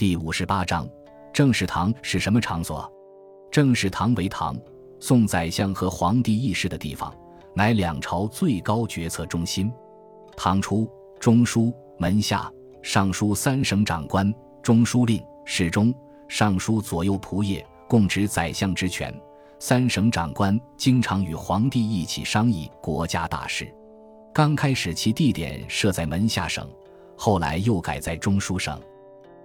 第五十八章，正史堂是什么场所？正史堂为唐、宋宰相和皇帝议事的地方，乃两朝最高决策中心。唐初，中书、门下、尚书三省长官，中书令、侍中、尚书左右仆射，共执宰相之权。三省长官经常与皇帝一起商议国家大事。刚开始其地点设在门下省，后来又改在中书省。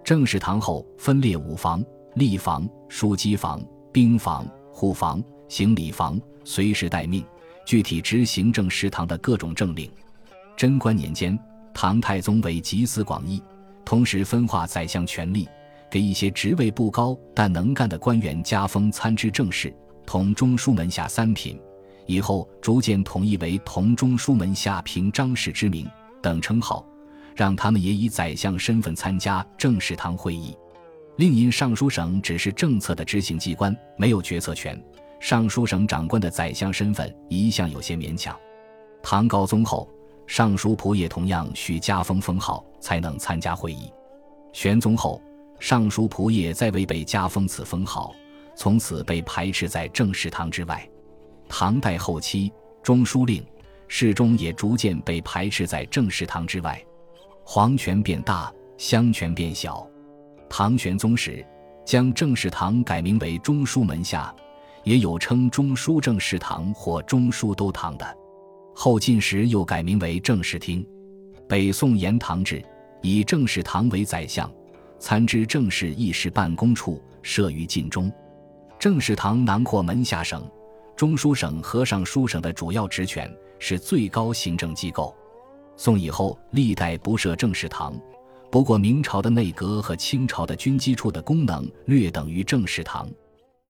正史堂后分列五房、吏房、书机房、兵房、户房、行礼房，随时待命，具体执行政食堂的各种政令。贞观年间，唐太宗为集思广益，同时分化宰相权力，给一些职位不高但能干的官员加封参知政事、同中书门下三品，以后逐渐统一为同中书门下平张氏之名等称号。让他们也以宰相身份参加政事堂会议。另因尚书省只是政策的执行机关，没有决策权，尚书省长官的宰相身份一向有些勉强。唐高宗后，尚书仆射同样需加封封号才能参加会议。玄宗后，尚书仆射再未被加封此封号，从此被排斥在政事堂之外。唐代后期，中书令、侍中也逐渐被排斥在政事堂之外。皇权变大，乡权变小。唐玄宗时，将政事堂改名为中书门下，也有称中书政事堂或中书都堂的。后晋时又改名为政事厅。北宋延唐制，以政事堂为宰相，参知政事议事办公处设于晋中。政事堂囊括门下省、中书省和尚书省的主要职权，是最高行政机构。宋以后，历代不设政事堂，不过明朝的内阁和清朝的军机处的功能略等于政事堂。